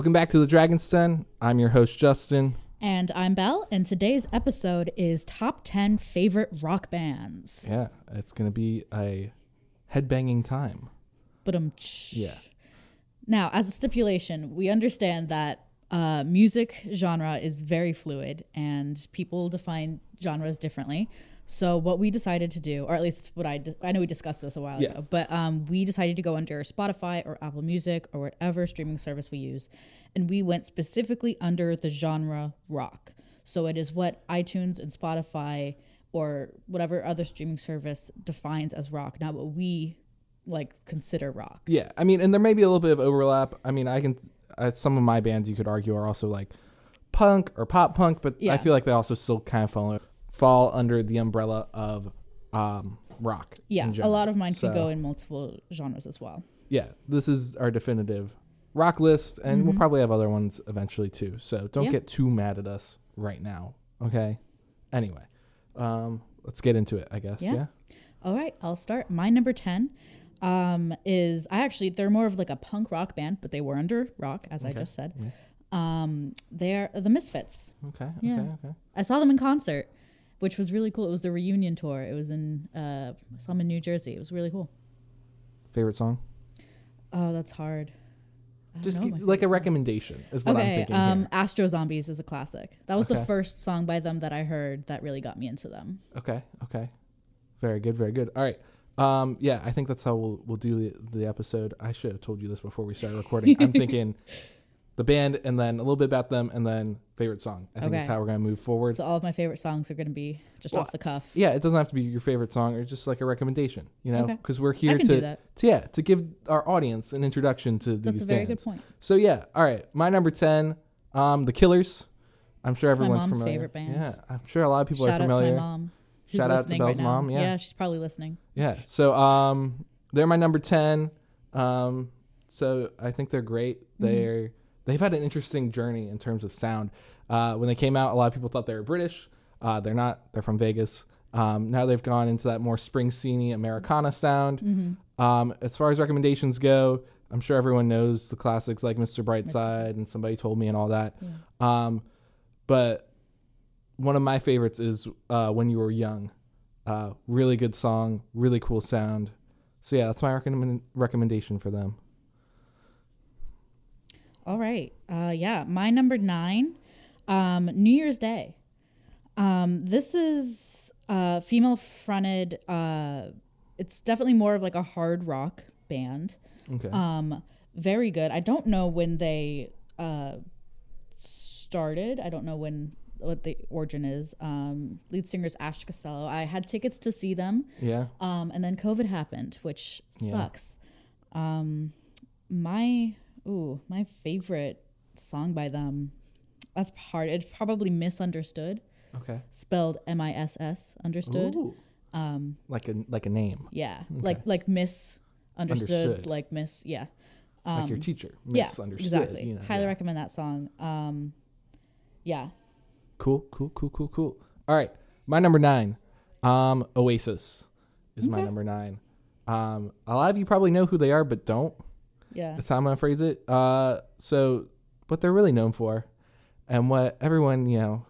Welcome back to the Dragon's Den. I'm your host, Justin. And I'm Belle, and today's episode is top 10 favorite rock bands. Yeah, it's going to be a headbanging time. But um, Yeah. Now, as a stipulation, we understand that uh, music genre is very fluid and people define genres differently. So what we decided to do, or at least what I di- I know we discussed this a while Yeah. ago, but um, we decided to go under Spotify or Apple Music or whatever streaming service we use, and we went specifically under the genre rock. So it is what iTunes and Spotify or whatever other streaming service defines as rock, not what we like consider rock. Yeah, I mean, and there may be a little bit of overlap. I mean, I can, uh, some of my bands you could argue are also like punk or pop punk, but I feel like they also still kind of fall, fall under the umbrella of um, rock. Yeah, a lot of mine So- could go in multiple genres as well. yeah, this is our definitive rock list, and we'll probably have other ones eventually too. So don't Mm-hmm. Yeah. get too mad at us right now, okay? Anyway, um, let's get into it, I guess. Yeah. Yeah. All right, I'll start. My number 10 um, is I actually, they're more of like a punk rock band, but they were under rock, as I just said. Yeah. Um, they're the Misfits. Okay. Yeah. Okay. Okay. I saw them in concert, which was really cool. It was the reunion tour. It was in, uh, I saw them in New Jersey. It was really cool. Favorite song? Oh, that's hard. Just know like a song. recommendation is what I'm thinking um, here. Astro Zombies is a classic. That was the first song by them that I heard that really got me into them. Okay. Okay. Very good. Very good. All right. Um, yeah, I think that's how we'll we'll do the, the episode. I should have told you this before we started recording. I'm thinking the band, and then a little bit about them, and then favorite song. I think that's how we're gonna move forward. So all of my favorite songs are going to be just Well, off the cuff. yeah, it doesn't have to be your favorite song, or just like a recommendation. You know, Okay. because we're here I can to, that. to yeah to give our audience an introduction to these That's a very bands. good point. So yeah, all right. My number ten, um, the Killers. I'm sure my everyone's mom's familiar. favorite band. Yeah, I'm sure a lot of people Shout are out to familiar. my mom. Who's Shout out to listening Belle's right now. mom, yeah. she's probably listening. Yeah. So um they're my number 10. Um so I think they're great. Mm-hmm. They're they've had an interesting journey in terms of sound. Uh when they came out a lot of people thought they were British. Uh they're not. They're from Vegas. Um now they've gone into that more Springsteen Americana sound. Mm-hmm. Um as far as recommendations go, I'm sure everyone knows the classics like Mr. Brightside and Somebody Told Me and all that. Um but one of my favorites is uh, When You Were Young. Uh, really good song, really cool sound. So yeah, that's my recommend- recommendation for them. All right. Uh, yeah, my number nine, um, New Year's Day. Um, this is uh, female fronted. Uh, it's definitely more of like a hard rock band. Okay. Um, very good. I don't know when they uh, started. I don't know when what the origin is. Um, lead singer is Ash Costello. I had tickets to see them. yeah. Um, and then COVID happened, which Yeah. sucks. Um, my ooh, my favorite song by them. That's hard. It's probably misunderstood, Okay. spelled M I S S understood. Ooh. Um, Like a like a name, yeah, like like misunderstood, Understood. like miss. Yeah, like your teacher. Um, yeah, exactly. You know, Highly yeah. recommend that song. Um, yeah, Cool. Cool. Cool. Cool. Cool. All right. My number nine, um, Oasis, is my number nine. Um, a lot of you probably know who they are, but don't. Yeah. That's how I'm gonna phrase it. Uh, so what they're really known for, and what everyone you know,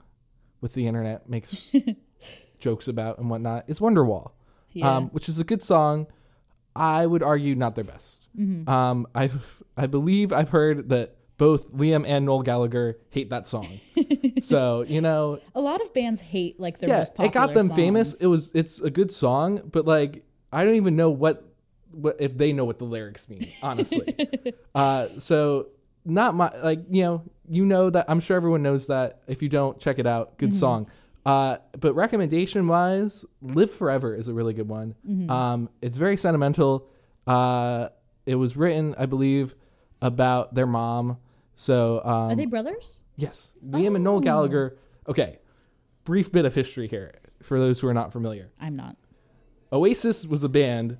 with the internet makes jokes about and whatnot, is Wonderwall, Yeah. um, which is a good song. I would argue not their best. Mm-hmm. Um, I I believe I've heard that both Liam and Noel Gallagher hate that song. so you know, a lot of bands hate like their yeah, most popular it got them famous. It was it's a good song, but like I don't even know what if they know what the lyrics mean, honestly. uh so not my like, you know, you know that I'm sure everyone knows that. If you don't, check it out. Good song. Uh but recommendation wise, Live Forever is a really good one. Um it's very sentimental. Uh it was written, I believe, about their mom. So um Are they brothers? Yes, Liam and Noel Gallagher. Okay, brief bit of history here for those who are not familiar. I'm not. Oasis was a band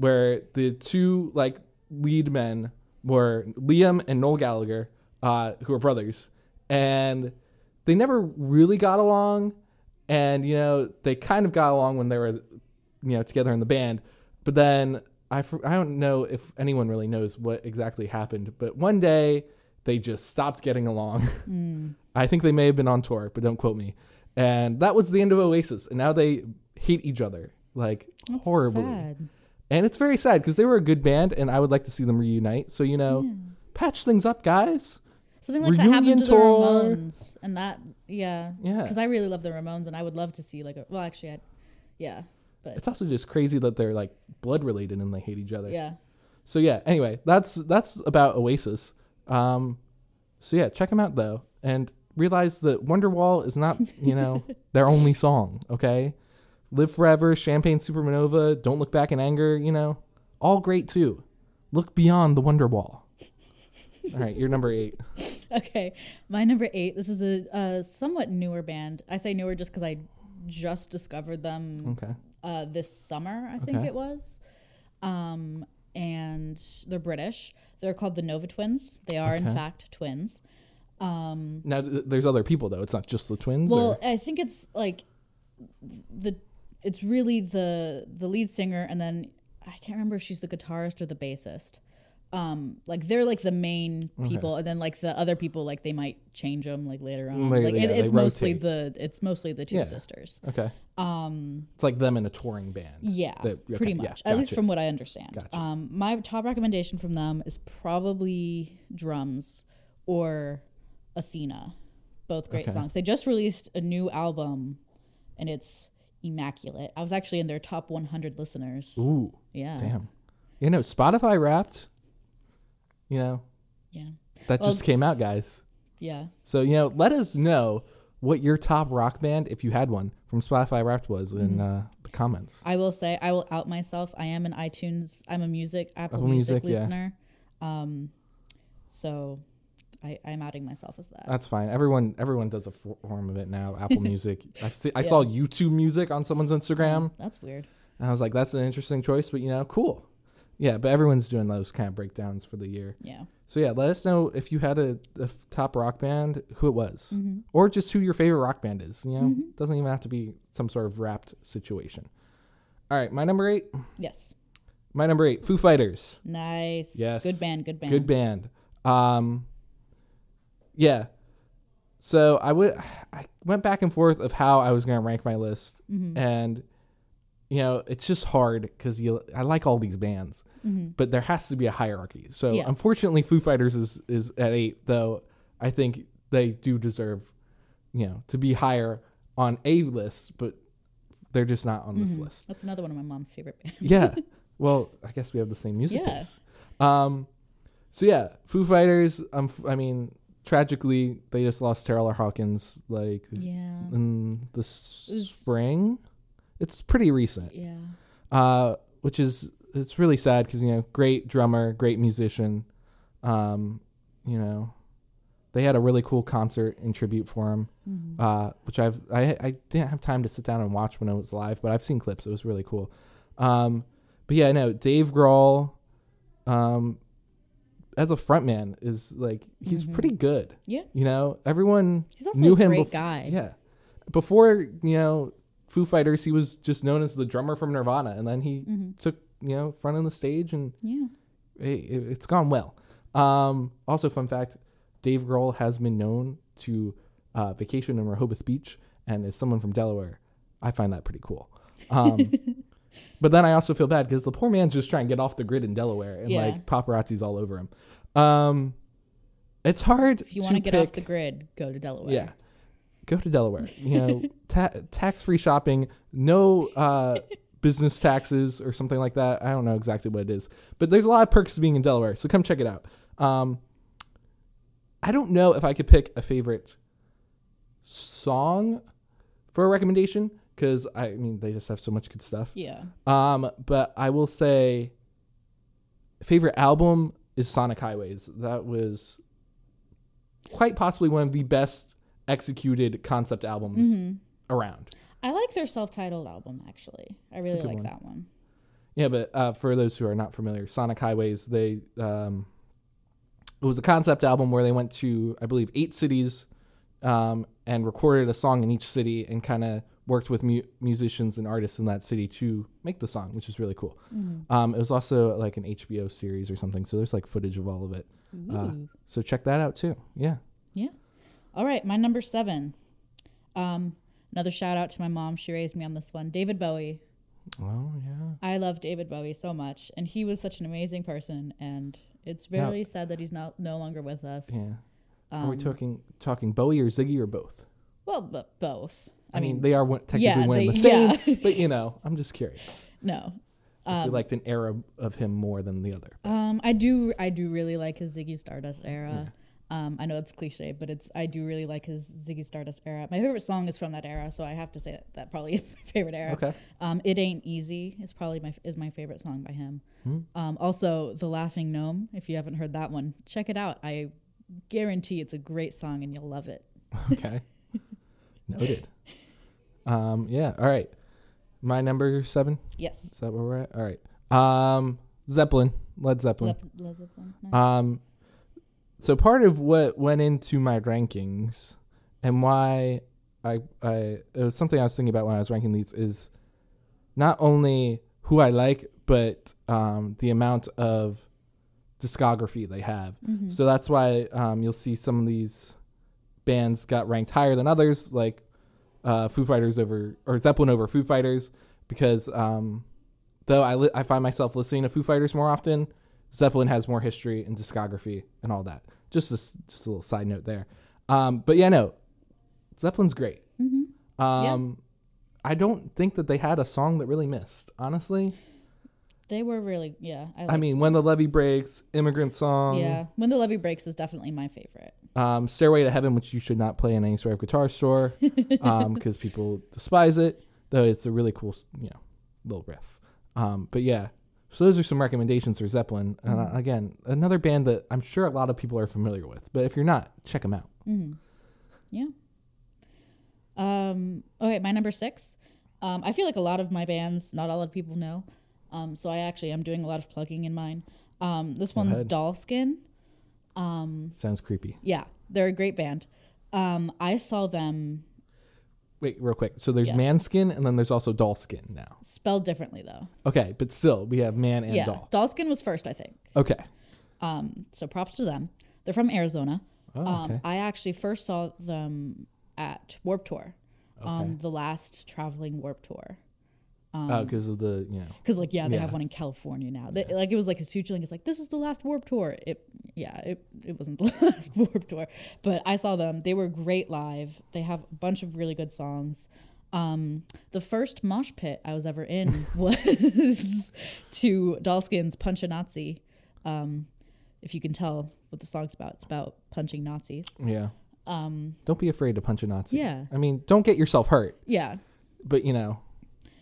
where the two like lead men were Liam and Noel Gallagher, uh, who are brothers, and they never really got along. And you know, they kind of got along when they were, you know, together in the band. But then I, I don't know if anyone really knows what exactly happened. But one day they just stopped getting along. Mm. I think they may have been on tour, but don't quote me. And that was the end of Oasis, and now they hate each other like That's horribly. sad. And it's very sad because they were a good band, and I would like to see them reunite. So you know, Yeah. patch things up, guys. Something like that happened Reunion to the tour. Ramones, and that yeah, Yeah. because I really love the Ramones, and I would love to see like a well, actually, I, yeah, but It's also just crazy that they're like blood related and they hate each other. yeah, So yeah. Anyway, that's that's about Oasis. Um, so yeah, check them out though, and realize that Wonderwall is not you know their only song. Okay, Live Forever, Champagne Supernova, Don't Look Back in Anger. You know, all great too. Look beyond the Wonder Wall. all right, you're number eight. okay. My number eight. This is a, uh somewhat newer band. I say newer just because I just discovered them Okay. uh, this summer. I think Okay. it was, um, and they're British. They're called the Nova Twins. They are in fact twins. Um, Now th- there's other people though. It's not just the twins. Well, or? I think it's like the it's really the the lead singer and then I can't remember if she's the guitarist or the bassist. Um, like they're like the main people, and then like the other people, like they might change them like later on. Later, like yeah, it, it's mostly rotate. the it's mostly the two Yeah. sisters. Okay. Um, It's like them in a touring band. yeah, That- okay, pretty yeah, much. At least from what I understand. Gotcha. Um, my top recommendation from them is probably Drums or Athena. Both great Okay. songs. They just released a new album and it's immaculate. I was actually in their top 100 listeners. Ooh, yeah. damn. You know, Spotify Wrapped. You know, Yeah. that Well- just came out, guys. Yeah. So you know, let us know what your top rock band, if you had one, from Spotify Wrapped was in Mm-hmm. uh, the comments. I will say I will out myself. I am an iTunes. I'm a music Apple, Apple Music, Music, yeah. listener. Um, so I, I'm outing myself as that. That's fine. Everyone, everyone does a form of it now. Apple Music. I've see, I Yeah. saw YouTube Music on someone's Instagram, That's weird. and I was like, "That's an interesting choice," but you know, cool. Yeah, but everyone's doing those kind of breakdowns for the year. Yeah. So yeah, let us know if you had a top rock band, who it was, Mm-hmm. or just who your favorite rock band is. You know, doesn't even have to be some sort of wrapped situation. All right, my number eight. Yes. My number eight, Foo Fighters. Nice. Yes. Good band. Good band. Good band. Um, yeah. So I would, I went back and forth of how I was going to rank my list, Mm-hmm. and you know, it's just hard because you, I like all these bands, but there has to be a hierarchy. So Mm-hmm. Yeah. unfortunately, Foo Fighters is is at eight, though. I think they do deserve, you know, to be higher on a list, but they're just not on this list. That's another one of my mom's favorite bands. Yeah. Well, I guess we have the same music Yeah. taste. Um, so yeah, Foo Fighters. Um, I mean, tragically, they just lost Taylor Hawkins like Yeah. in the s- It was- spring. It's pretty recent. Yeah. Uh, which is it's really sad because you know, great drummer, great musician. Um, you know, they had a really cool concert in tribute for him. Mm-hmm. Uh, which I've I I didn't have time to sit down and watch when it was live, but I've seen clips. It was really cool. Um, but yeah, no, Dave Grohl, um, as a frontman is like he's Mhm. pretty good. Yeah. You know, everyone He's also knew a him great bef- guy. Yeah, before you know Foo Fighters, he was just known as the drummer from Nirvana, and then he Mm-hmm. took you know front of the stage, and Yeah. it, it, it's gone well. Um, also, fun fact: Dave Grohl has been known to uh, vacation in Rehoboth Beach, and as someone from Delaware, I find that pretty cool. Um, but then I also feel bad because the poor man's just trying to get off the grid in Delaware, and Yeah. like paparazzi's all over him. Um, it's hard. If you want to get off the grid, go to Delaware. yeah. Go to Delaware. You know, ta- tax free shopping, no uh, business taxes or something like that. I don't know exactly what it is, but there's a lot of perks to being in Delaware. So come check it out. Um, I don't know if I could pick a favorite song for a recommendation because I mean they just have so much good stuff. Yeah. Um, but I will say, favorite album is Sonic Highways. That was quite possibly one of the best executed concept albums Mm-hmm. around. I like their self-titled album actually. I really like one. that one. Yeah, but uh, for those who are not familiar, Sonic Highways, they um, it was a concept album where they went to I believe eight cities um, and recorded a song in each city and kind of worked with mu- musicians and artists in that city to make the song, which is really cool. Mm-hmm. Um, it was also like an HBO series or something, so there's like footage of all of it. Uh, so check that out too. Yeah. Yeah. All right, my number seven. Um, another shout out to my mom. She raised me on this one. David Bowie. Oh yeah. I love David Bowie so much, and he was such an amazing person. And it's very sad that he's not no longer with us. Yeah. Are we Um, talking talking Bowie or Ziggy or both? Well, but both. I, mean, they are technically yeah, one and they- the same, yeah. but you know, I'm just curious. no. If Um, you liked an era of him more than the other. Um, I do. I do really like his Ziggy Stardust era. Um, I know it's cliche, but it's. I do really like his Ziggy Stardust era. My favorite song is from that era, so I have to say that that probably is my favorite era. Okay. Um, it ain't easy. It's probably my is my favorite song by him. Hmm. Um, also, the Laughing Gnome. If you haven't heard that one, check it out. I guarantee it's a great song and you'll love it. Okay. Noted. Um, yeah. All right. My number seven. Yes. Is that where we're at? All right. Um, Zeppelin, Led Zeppelin. Led, Led Zeppelin. Nice. Um, so part of what went into my rankings and why I I it was something I was thinking about when I was ranking these is not only who I like, but um, the amount of discography they have. Mhm. So that's why um, you'll see some of these bands got ranked higher than others, like uh, Foo Fighters over or Zeppelin over Foo Fighters, because um, though I li- I find myself listening to Foo Fighters more often, Zeppelin has more history and discography and all that. Just this, just a little side note there. Um, but yeah, no, Zeppelin's great. Mhm. Um, I don't think that they had a song that really missed. Honestly, They were really yeah. I, I mean, when the levee breaks, immigrant song, yeah. When the levee breaks is definitely my favorite. um, Stairway to Heaven, which you should not play in any sort of guitar store because people despise it. Though it's a really cool, you know, little riff. Um, but yeah, so those are some recommendations for Zeppelin. Uh, Mhm. again, another band that I'm sure a lot of people are familiar with, but if you're not, check them out. Mm. Yeah. Um. Okay, my number six. Um, I feel like a lot of my bands, not a lot of people know. Um, so I actually am doing a lot of plugging in mine. Um, this Go one's ahead. Doll Skin. Um, Sounds creepy. yeah, they're a great band. Um, I saw them Wait, real quick. So there's Yes. man skin, and then there's also doll skin now. spelled differently though. Okay, but still, we have man and yeah, doll. Dollskin was first, I think. Okay. Um, so props to them. They're from Arizona. Oh, Um, okay. I actually first saw them at Warped Tour on the last traveling Warped Tour. Oh, Um, because of the you know. Because like yeah, they have one in California now. They, Like it was like a huge thing. It's like this is the last Warped Tour. It yeah, it it wasn't the last Warped Tour, but I saw them. They were great live. They have a bunch of really good songs. Um, the first mosh pit I was ever in was to Doll Skin's Punch a Nazi. Um, if you can tell what the song's about, it's about punching Nazis. Yeah. Um, Don't be afraid to punch a Nazi. Yeah. I mean, don't get yourself hurt, yeah. but you know,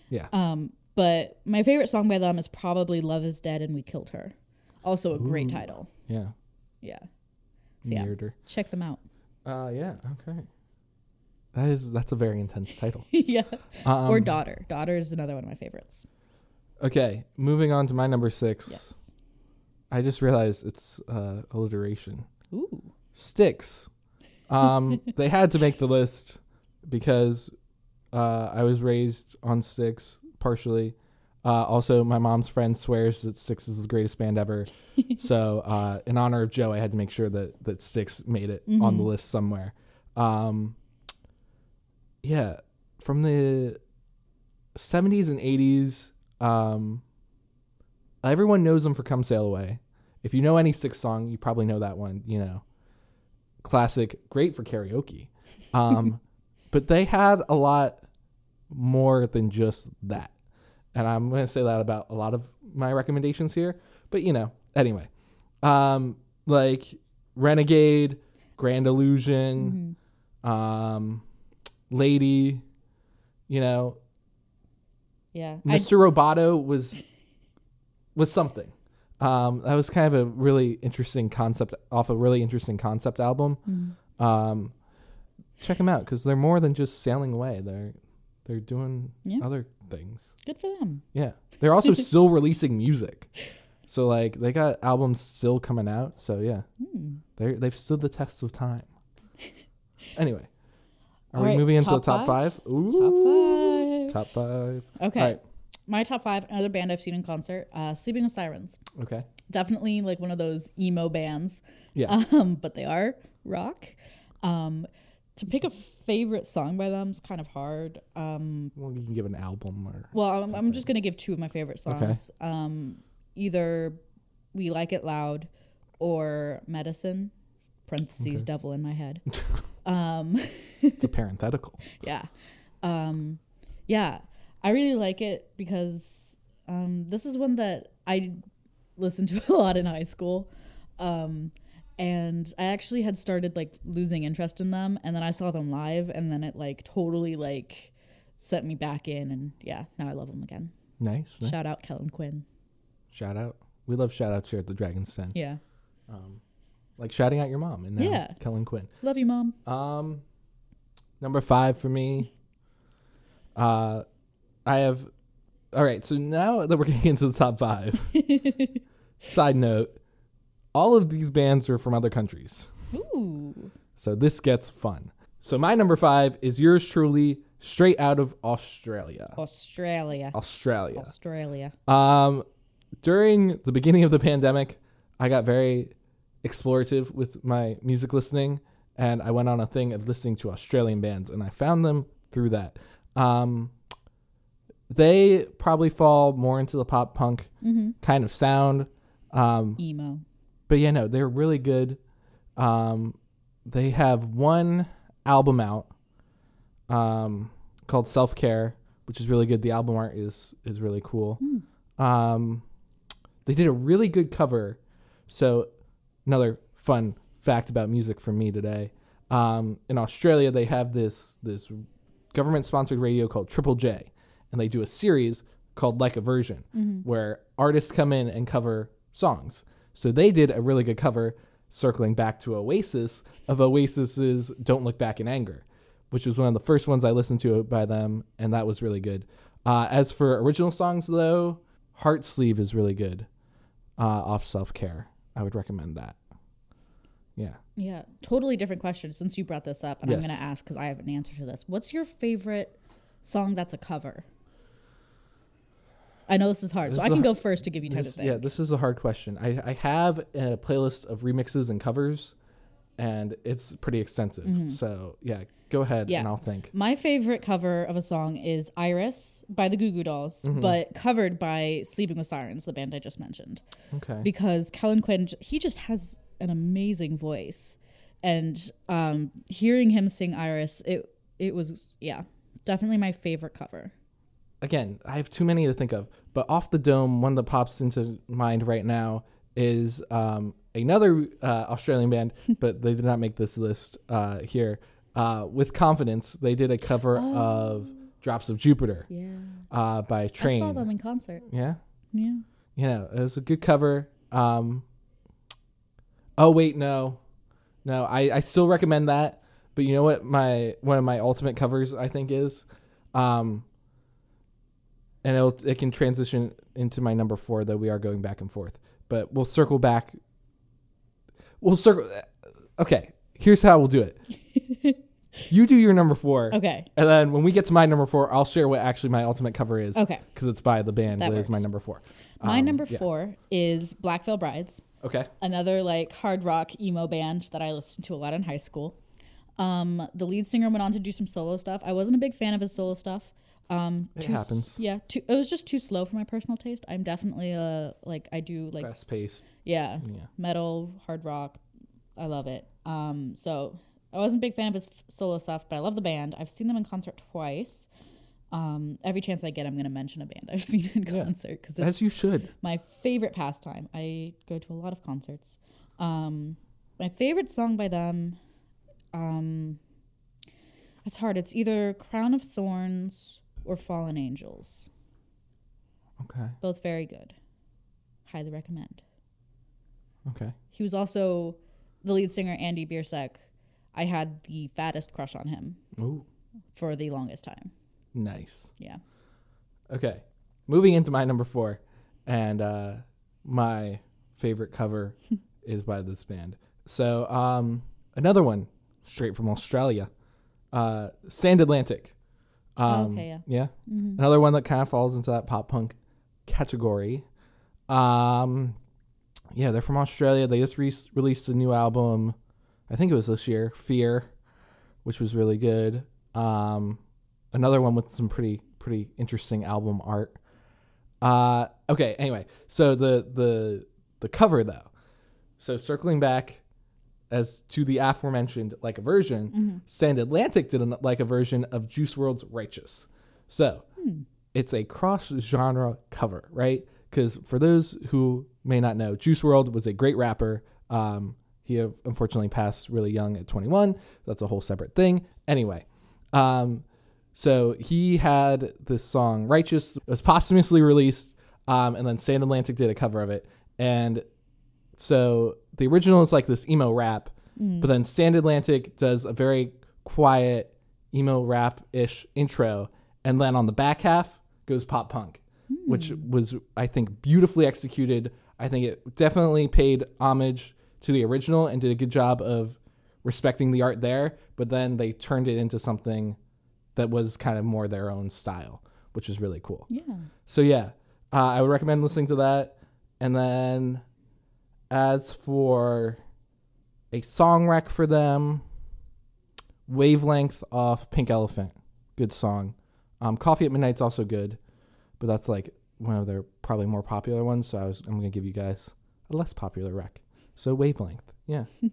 yeah. Um, but my favorite song by them is probably "Love Is Dead and We Killed Her." Also a great title. yeah. Yeah. So yeah, Weirder. check them out. Uh, yeah. Okay. That is that's a very intense title. yeah. Um, or Daughter. Daughter is another one of my favorites. Okay, moving on to my number six. Yes. I just realized it's uh, alliteration. Ooh. Styx. Um, they had to make the list because uh, I was raised on Styx partially. Uh, also, my mom's friend swears that Styx is the greatest band ever. so, uh, in honor of Joe, I had to make sure that that Styx made it on the Mhm. list somewhere. Um, yeah, from the 70s and 80s, um, everyone knows them for "Come Sail Away." If you know any Styx song, you probably know that one. You know, classic, great for karaoke. Um, but they had a lot more than just that. And I'm going to say that about a lot of my recommendations here. But, you know, anyway, um, like Renegade, Grand Illusion, Mhm. um, Lady, you know, Yeah. Mr. Roboto was was something. Um, that was kind of a really interesting concept off a really interesting concept album. Mhm. Um, check them out because they're more than just sailing away. They're they're doing Yeah. other things. Good for them. Yeah, they're also still releasing music. So like they got albums still coming out. So yeah, Hmm. they they've stood the test of time. Anyway, Are All we right, moving into the top five? five? Ooh, Top five. Top five. Okay. All right. My top five, another band I've seen in concert, uh, Sleeping with Sirens. Okay. Definitely like one of those emo bands. Yeah. Um, but they are rock. Um, to pick a favorite song by them is kind of hard. Um, well, you can give an album or. well, I'm, I'm just gonna give two of my favorite songs. Um, either "We Like It Loud" or "Medicine." Parentheses, devil in my head. um, It's a parenthetical. yeah, um, yeah. I really like it because um, this is one that I listened to a lot in high school. Um, and I actually had started like losing interest in them, and then I saw them live, and then it like totally like set me back in, and yeah, now I love them again. Nice. nice. Shout out Kellin Quinn. Shout out. We love shout outs here at the Dragon's Den. Yeah, Um, like shouting out your mom and now Yeah. Kellin Quinn. love you, mom. Um, number five for me. Uh, I have. All right, so now that we're getting into the top five. side note: all of these bands are from other countries, Ooh, so this gets fun. So my number five is yours truly, straight out of Australia. Australia, Australia. Australia. Um, during the beginning of the pandemic, I got very explorative with my music listening, and I went on a thing of listening to Australian bands, and I found them through that. Um, they probably fall more into the pop punk Mm-hmm. kind of sound, um, Emo. But yeah, no, they're really good. Um, they have one album out um, called Self Care, which is really good. The album art is is really cool. Um, they did a really good cover. So another fun fact about music from me today. Um, in Australia, they have this this government sponsored radio called Triple J, and they do a series called Like a Version, where artists come in and cover songs. So they did a really good cover, circling back to Oasis of Oasis's "Don't Look Back in Anger," which was one of the first ones I listened to by them, and that was really good. Uh, as for original songs, though, Heart Sleeve is really good. Uh, off Self Care, I would recommend that. Yeah. Yeah, totally different question since you brought this up, and I'm going to ask because I have an answer to this. What's your favorite song that's a cover? I know this is hard, This so is I can a- go first to give you time This- to think. yeah, this is a hard question. I, I have a playlist of remixes and covers, and it's pretty extensive. So yeah, go ahead Mm-hmm. Yeah. and I'll think. My favorite cover of a song is Iris by the Goo Goo Dolls, Mm-hmm. but covered by Sleeping with Sirens, the band I just mentioned. Okay. Because Kellin Quinn, he just has an amazing voice. And um, hearing him sing Iris, it it was, yeah, definitely my favorite cover. Again, I have too many to think of, but off the dome, one that pops into mind right now is um, another uh, Australian band, but they did not make this list uh, here. Uh, with confidence, they did a cover of "Drops of Jupiter" Yeah. uh, by Train. I saw them in concert. Yeah. Yeah. Yeah, it was a good cover. Um, oh wait, no, no, I, I still recommend that. But you know what my one of my ultimate covers I think is, um, and it'll, it can transition into my number four though we are going back and forth. But we'll circle back. We'll circle. Okay, here's how we'll do it. you do your number four, Okay. and then when we get to my number four, I'll share what actually my ultimate cover is. Okay. because it's by the band. That That is my number four. My Um, number yeah. four is Black Veil Brides, Okay. another like hard rock emo band that I listened to a lot in high school. Um, the lead singer went on to do some solo stuff. I wasn't a big fan of his solo stuff. Um, It too happens. Yeah, too, it was just too slow for my personal taste. I'm definitely a like I do like Fast pace. yeah, Yeah. metal, hard rock. I love it. Um, so I wasn't a big fan of his f- solo stuff, but I love the band. I've seen them in concert twice. Um, every chance I get, I'm going to mention a band I've seen in Yeah. concert because As you should. my favorite pastime. I go to a lot of concerts. Um, my favorite song by them, um, it's hard. It's either Crown of Thorns or Fallen Angels. Okay. Both very good. Highly recommend. Okay. He was also the lead singer, Andy Biersack. I had the fattest crush on him Ooh, for the longest time. nice. Yeah. Okay. Moving into my number four, and uh, my favorite cover is by this band. So, um, another one straight from Australia, Uh, Stand Atlantic. Um, Oh, okay, yeah. Yeah. Mm-hmm. Another one that kind of falls into that pop punk category. Um, yeah, they're from Australia. They just re- released a new album. I think it was this year, Fear, which was really good. Um, another one with some pretty pretty interesting album art. Uh, okay. Anyway, so the the the cover though. So circling back as to the aforementioned like a version, Stand Atlantic did an, like a version of Juice WRLD's Righteous. So it's a cross genre cover, right? Because for those who may not know, Juice WRLD was a great rapper. Um, he have unfortunately passed really young at 21. That's a whole separate thing. Anyway, um, so he had this song "Righteous" it was posthumously released, um, and then Stand Atlantic did a cover of it. And so the original is like this emo rap, but then Stand Atlantic does a very quiet emo rap ish intro, and then on the back half goes pop punk, which was I think beautifully executed. I think it definitely paid homage to the original and did a good job of respecting the art there, but then they turned it into something that was kind of more their own style, which was really cool. Yeah. So yeah, uh, I would recommend listening to that. And then, as for a song rec for them, Wavelength off Pink Elephant, good song. Um, Coffee at Midnight's also good, but that's like one of their probably more popular ones. So I was I'm gonna give you guys a less popular rec. So Wavelength, yeah,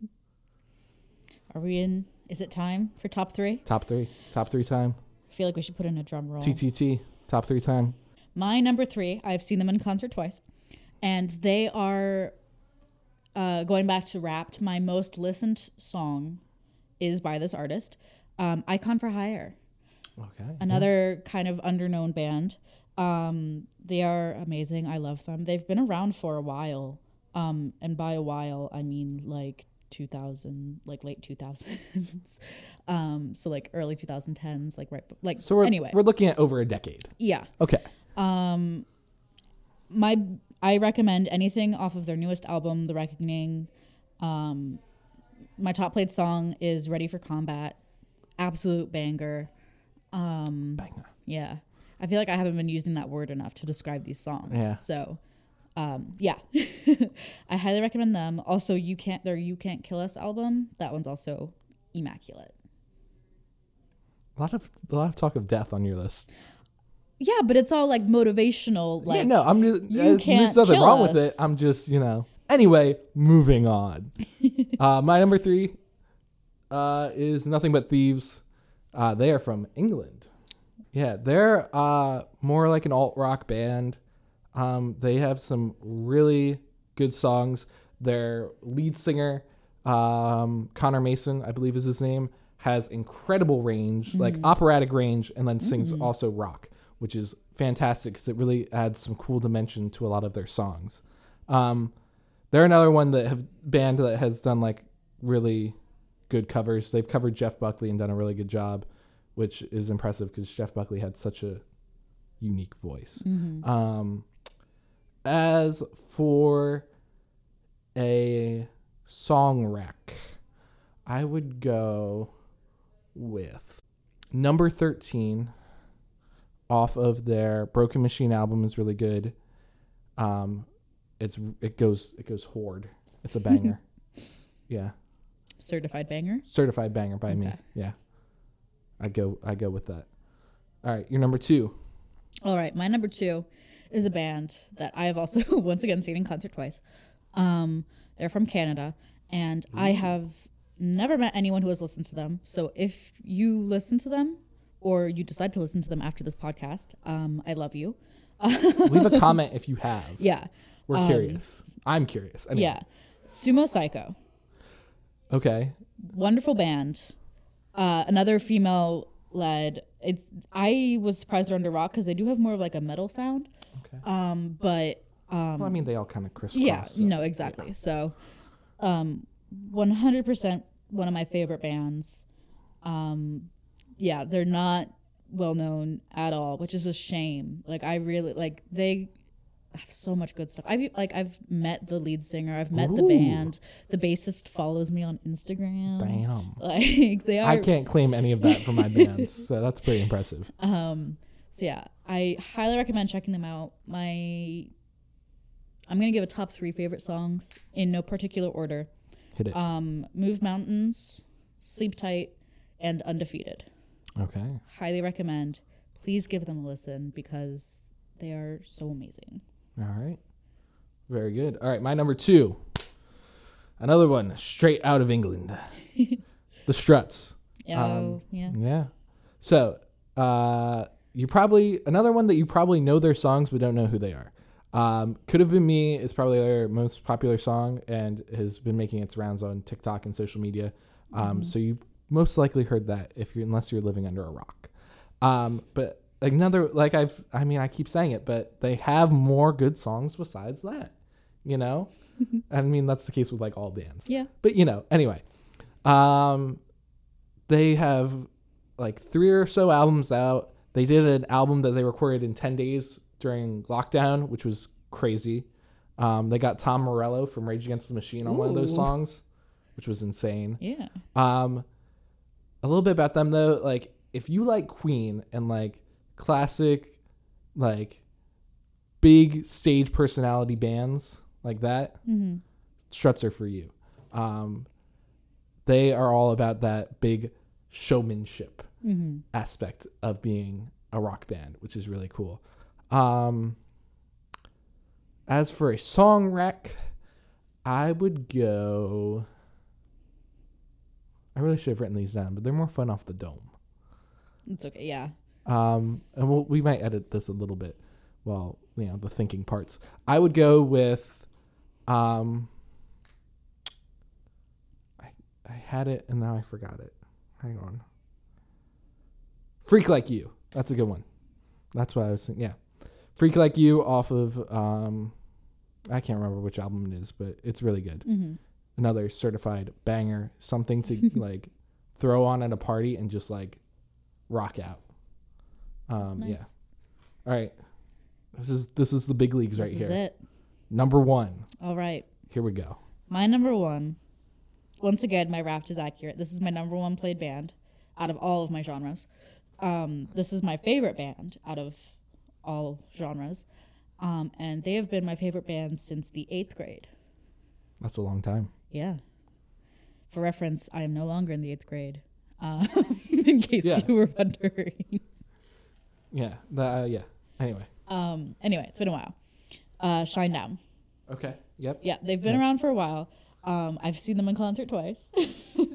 Are we in? Is it time for top three? top three, top three time. I feel like we should put in a drum roll. TTT, top three time. My number three, I've seen them in concert twice, and they are uh, going back to Wrapped. My most listened song is by this artist, um, Icon for Hire, Okay. another kind of underknown band. Um, they are amazing. I love them. They've been around for a while, um, and by a while I mean like 2000, like late 2000s, um, so like early 2010s, like right, like So we're anyway, we're looking at over a decade. yeah. Okay. Um, my I recommend anything off of their newest album, The Reckoning. Um, my top played song is "Ready for Combat," absolute banger. Um, Banger. yeah, I feel like I haven't been using that word enough to describe these songs. Yeah. So, um, yeah, I highly recommend them. Also, you can't their "You Can't Kill Us" album. That one's also immaculate. A lot of a lot of talk of death on your list. Yeah, but it's all like motivational. Like yeah, no, I'm just you uh, can't there's nothing wrong with it. I'm just you know. Anyway, moving on. uh, my number three uh, is nothing but thieves. Uh, they are from England. Yeah, they're uh, more like an alt rock band. Um, they have some really good songs. Their lead singer, um, Conor Mason, I believe is his name, has incredible range, like operatic range, and then sings also rock, which is fantastic because it really adds some cool dimension to a lot of their songs. Um, they're another one that have band that has done like really good covers. They've covered Jeff Buckley and done a really good job, which is impressive because Jeff Buckley had such a unique voice. Um, as for a song rec, I would go with number 13 off of their Broken Machine album is really good. Um, it's it goes it goes horde. It's a banger. yeah, certified banger. certified banger by me. Yeah, I go I go with that. All right, your number two. All right, my number two is a band that I have also once again seen in concert twice. Um, they're from Canada, and I have never met anyone who has listened to them. So if you listen to them, or you decide to listen to them after this podcast, um, I love you. Leave a comment if you have. Yeah, We're Um, curious. I'm curious. Anyway. yeah. Sumo Cyco, Okay. wonderful band. Uh, another female led. It. I was surprised they're under rock because they do have more of like a metal sound. Okay. Um, but um, Well, I mean, they all kind of crisscross. Yeah, so- no, exactly. So, um, one hundred percent one of my favorite bands. Um, yeah, they're not well known at all, which is a shame. Like I really like they have so much good stuff. I've like I've met the lead singer. I've met the band. The bassist follows me on Instagram. Damn. Like they are. I can't claim any of that for my bands, so that's pretty impressive. Um, so yeah, I highly recommend checking them out. My, I'm gonna give a top three favorite songs in no particular order. Hit it. Um, Move Mountains, Sleep Tight, and Undefeated. Okay. Highly recommend. Please give them a listen because they are so amazing. All right. Very good. All right, my number two. Another one straight out of England. the Struts. Oh Um, yeah. Yeah. So, uh, you probably another one that you probably know their songs but don't know who they are. Um, Could have been me is probably their most popular song and has been making its rounds on TikTok and social media. Um, So you most likely heard that if you unless you're living under a rock. Um, but another like I've I mean I keep saying it, but they have more good songs besides that. You know, I mean that's the case with like all bands Yeah. but you know anyway um they have like three or so albums out they did an album that they recorded in 10 days during lockdown which was crazy um they got tom morello from rage against the machine on one of those songs which was insane Yeah. um a little bit about them though like if you like queen and like classic like big stage personality bands like that Mm-hmm. struts are for you. Um, they are all about that big showmanship Mm-hmm. aspect of being a rock band, which is really cool. Um, as for a song rec, I would go. I really should have written these down, but they're more fun off the dome. It's okay. Yeah. Um, and we'll, we might edit this a little bit. Well, you know, the thinking parts. I would go with, um, I I had it and now I forgot it. Hang on. Freak like you. That's a good one. That's what I was thinking. Yeah, Freak like you off of um, I can't remember which album it is, but it's really good. Mm-hmm. Another certified banger. Something to like throw on at a party and just like rock out. Um, Nice. Yeah. All right. This is this is the big leagues This right is here. it. Number one. All right. Here we go. My number one. Once again, my Wrapped is accurate. This is my number one played band out of all of my genres. Um, this is my favorite band out of all genres. Um, and they have been my favorite band since the eighth grade. That's a long time. Yeah. For reference, I am no longer in the eighth grade. Um, in case Yeah. you were wondering. Yeah. Uh, yeah. Anyway. Um, anyway, it's been a while. Uh, Shinedown. Okay. Yep. Yeah, they've been Yeah. around for a while. Um, I've seen them in concert twice.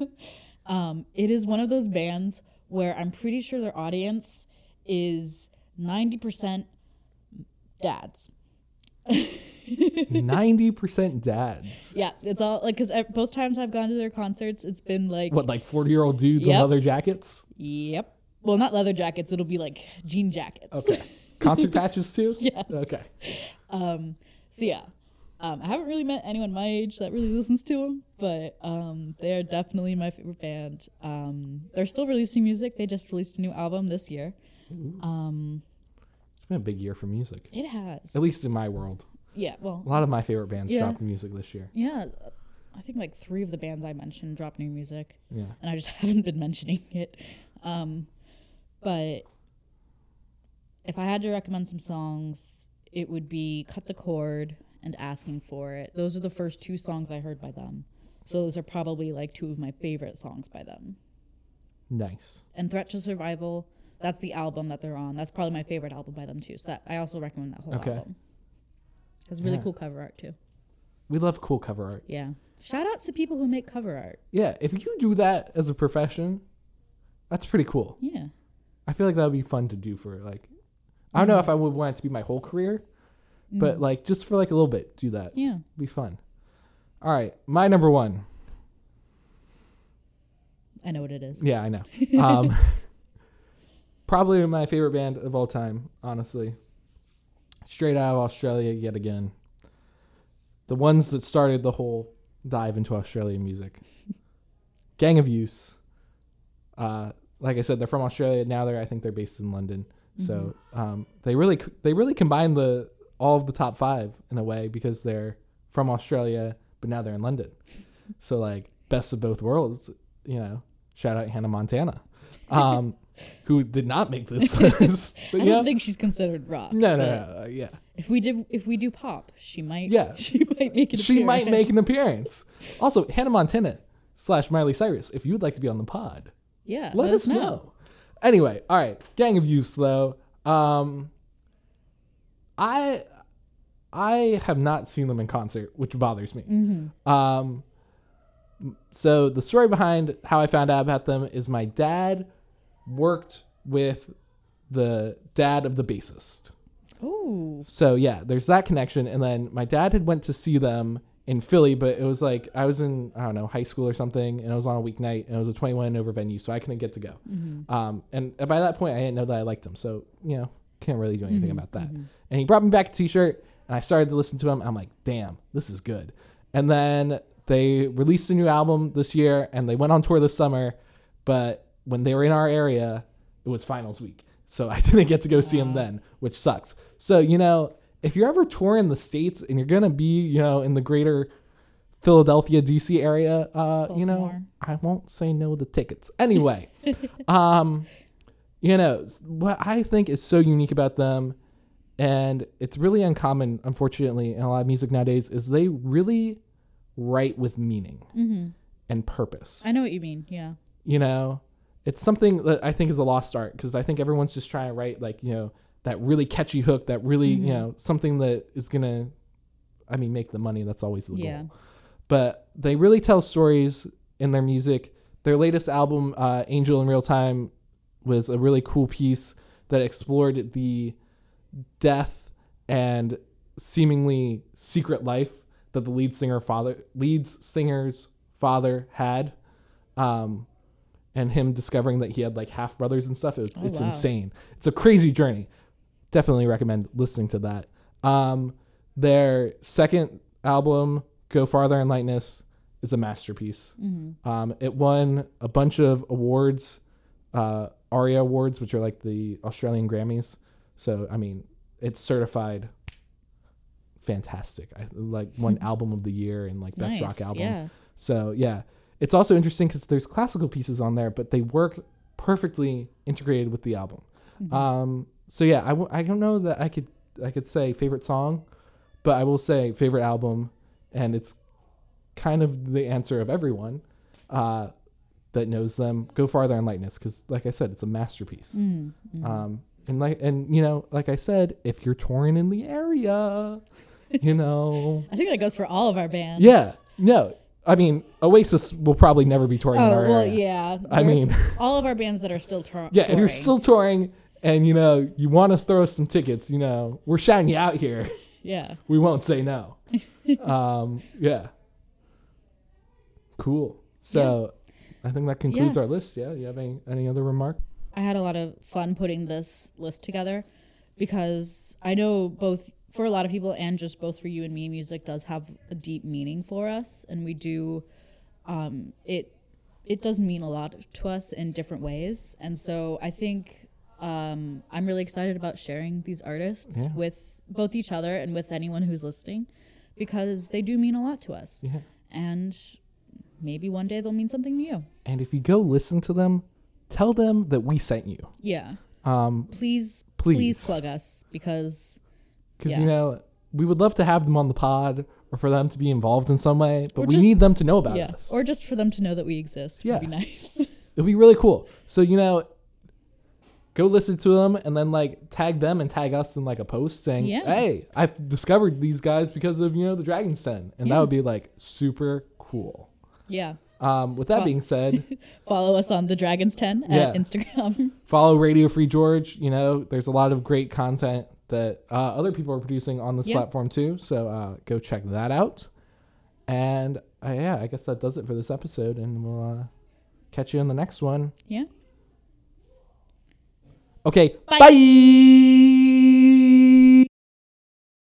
um, it is one of those bands where I'm pretty sure their audience is 90% dads. Ninety percent dads. Yeah, it's all like because both times I've gone to their concerts, it's been like, What, like forty year old dudes in leather jackets? yep. Well, not leather jackets. It'll be like jean jackets. Okay. Concert patches too? Yes. Okay. Um, so yeah, um, I haven't really met anyone my age that really listens to them, but um, they are definitely my favorite band. Um, they're still releasing music. They just released a new album this year. Um, It's been a big year for music. it has, At least in my world. Yeah. Well, A lot of my favorite bands Yeah. dropped music this year. yeah. I think like three of the bands I mentioned dropped new music, Yeah. and I just haven't been mentioning it. Um, but if I had to recommend some songs, it would be "Cut the Cord" and "Asking for It." Those are the first two songs I heard by them. So those are probably like two of my favorite songs by them. Nice. And "Threat to Survival." That's the album that they're on. That's probably my favorite album by them too. So that I also recommend that whole Okay. album. It's really Yeah. cool cover art too. We love cool cover art. Yeah. Shout outs to people who make cover art. Yeah, if you do that as a profession, that's pretty cool. Yeah. I feel like that would be fun to do for like I don't know if I would want it to be my whole career, but like just for like a little bit, do that. Yeah. Be fun. All right, my number one. I know what it is. Yeah, I know. Um, probably my favorite band of all time, honestly. Straight out of Australia yet again. The ones that started the whole dive into Australian music. Gang of Youths. Uh, like I said, they're from Australia. Now they're I think they're based in London. So um, they really they really combine the all of the top five in a way because they're from Australia, but now they're in London. So like best of both worlds, you know. Shout out Hannah Montana, um, who did not make this list. But I yeah, don't think she's considered rock. no, no, but no, uh, yeah, If we did, if we do pop, she might. Yeah. she might make it. she might make an appearance. Also, Hannah Montana slash Miley Cyrus. If you would like to be on the pod, Yeah, let, us know. Anyway, all right, Gang of Youths though. Um, I I have not seen them in concert, which bothers me. Um, so the story behind how I found out about them is my dad worked with the dad of the bassist. Oh, So yeah, there's that connection, and then my dad had went to see them in Philly, but it was like I was in I don't know high school or something, and it was on a weeknight, and it was a 21 and over venue, so I couldn't get to go. Mm-hmm. Um, and by that point, I didn't know that I liked him, so you know can't really do anything mm-hmm. about that. Mm-hmm. And he brought me back a T-shirt, and I started to listen to him. I'm like, damn, this is good. And then they released a new album this year, and they went on tour this summer, but when they were in our area, it was finals week. So I didn't get to go see them then, which sucks. So, you know, if you're ever touring the States and you're going to be, you know, in the greater Philadelphia, DC area, uh, you know, I won't say no to tickets. Anyway, um, you know, what I think is so unique about them, and it's really uncommon, unfortunately, in a lot of music nowadays, is they really write with meaning and purpose I know what you mean. Yeah. you know it's something that i think is a lost art because i think everyone's just trying to write like you know that really catchy hook that really you know something that is gonna i mean make the money. That's always the Yeah. goal but they really tell stories in their music. Their latest album uh, angel in real time was a really cool piece that explored the death and seemingly secret life that the lead singer father leads singer's father had. Um and him discovering that he had like half brothers and stuff it's, Oh, it's wow. insane. It's a crazy journey. Definitely recommend listening to that. Um their second album go farther in lightness is a masterpiece. Um it won a bunch of awards uh ARIA awards which are like the australian grammys. So i mean it's certified fantastic. I like one album of the year and like best Nice, rock album. Yeah. so yeah, it's also interesting because there's classical pieces on there, but they work perfectly integrated with the album. Um, so yeah, I, w- I don't know that I could I could say favorite song, but I will say favorite album, and it's kind of the answer of everyone uh, that knows them. Go farther in lightness because, like I said, it's a masterpiece. Um, and like and you know, like I said, if you're touring in the area, you know. I think that goes for all of our bands. Yeah. No. I mean, Oasis will probably never be touring in Oh our well, area. yeah. I There's mean- all of our bands that are still tour- Yeah, if you're still touring and you know you want to throw us some tickets, you know, we're shouting you out here. yeah. We won't say no. um, yeah. Cool. So, I think that concludes Yeah. our list. Yeah. You have any any other remark? I had a lot of fun putting this list together because I know both for a lot of people and just both for you and me, music does have a deep meaning for us, and we do um, it. It does mean a lot to us in different ways, and so I think um, I'm really excited about sharing these artists Yeah. with both each other and with anyone who's listening because they do mean a lot to us, Yeah. and maybe one day they'll mean something to you. And if you go listen to them, tell them that we sent you. Yeah, Um, please, Please. please plug us because because Yeah. you know we would love to have them on the pod or for them to be involved in some way, but Or we just- need them to know about yeah, us. or just for them to know that we exist. Yeah. would be nice. It'd be really cool. So you know, go listen to them and then like tag them and tag us in like a post saying, Yeah. "Hey, I've discovered these guys because of you know the Dragon's Ten," and that would be like super cool. yeah, Um, with that being said, follow us on the Dragons Ten Yeah. at Instagram. follow Radio Free George. You know, there's a lot of great content that uh, other people are producing on this Yeah. platform too. So uh, go check that out. And uh, yeah, I guess that does it for this episode, and we'll uh, catch you in the next one. yeah. Okay, Bye. bye.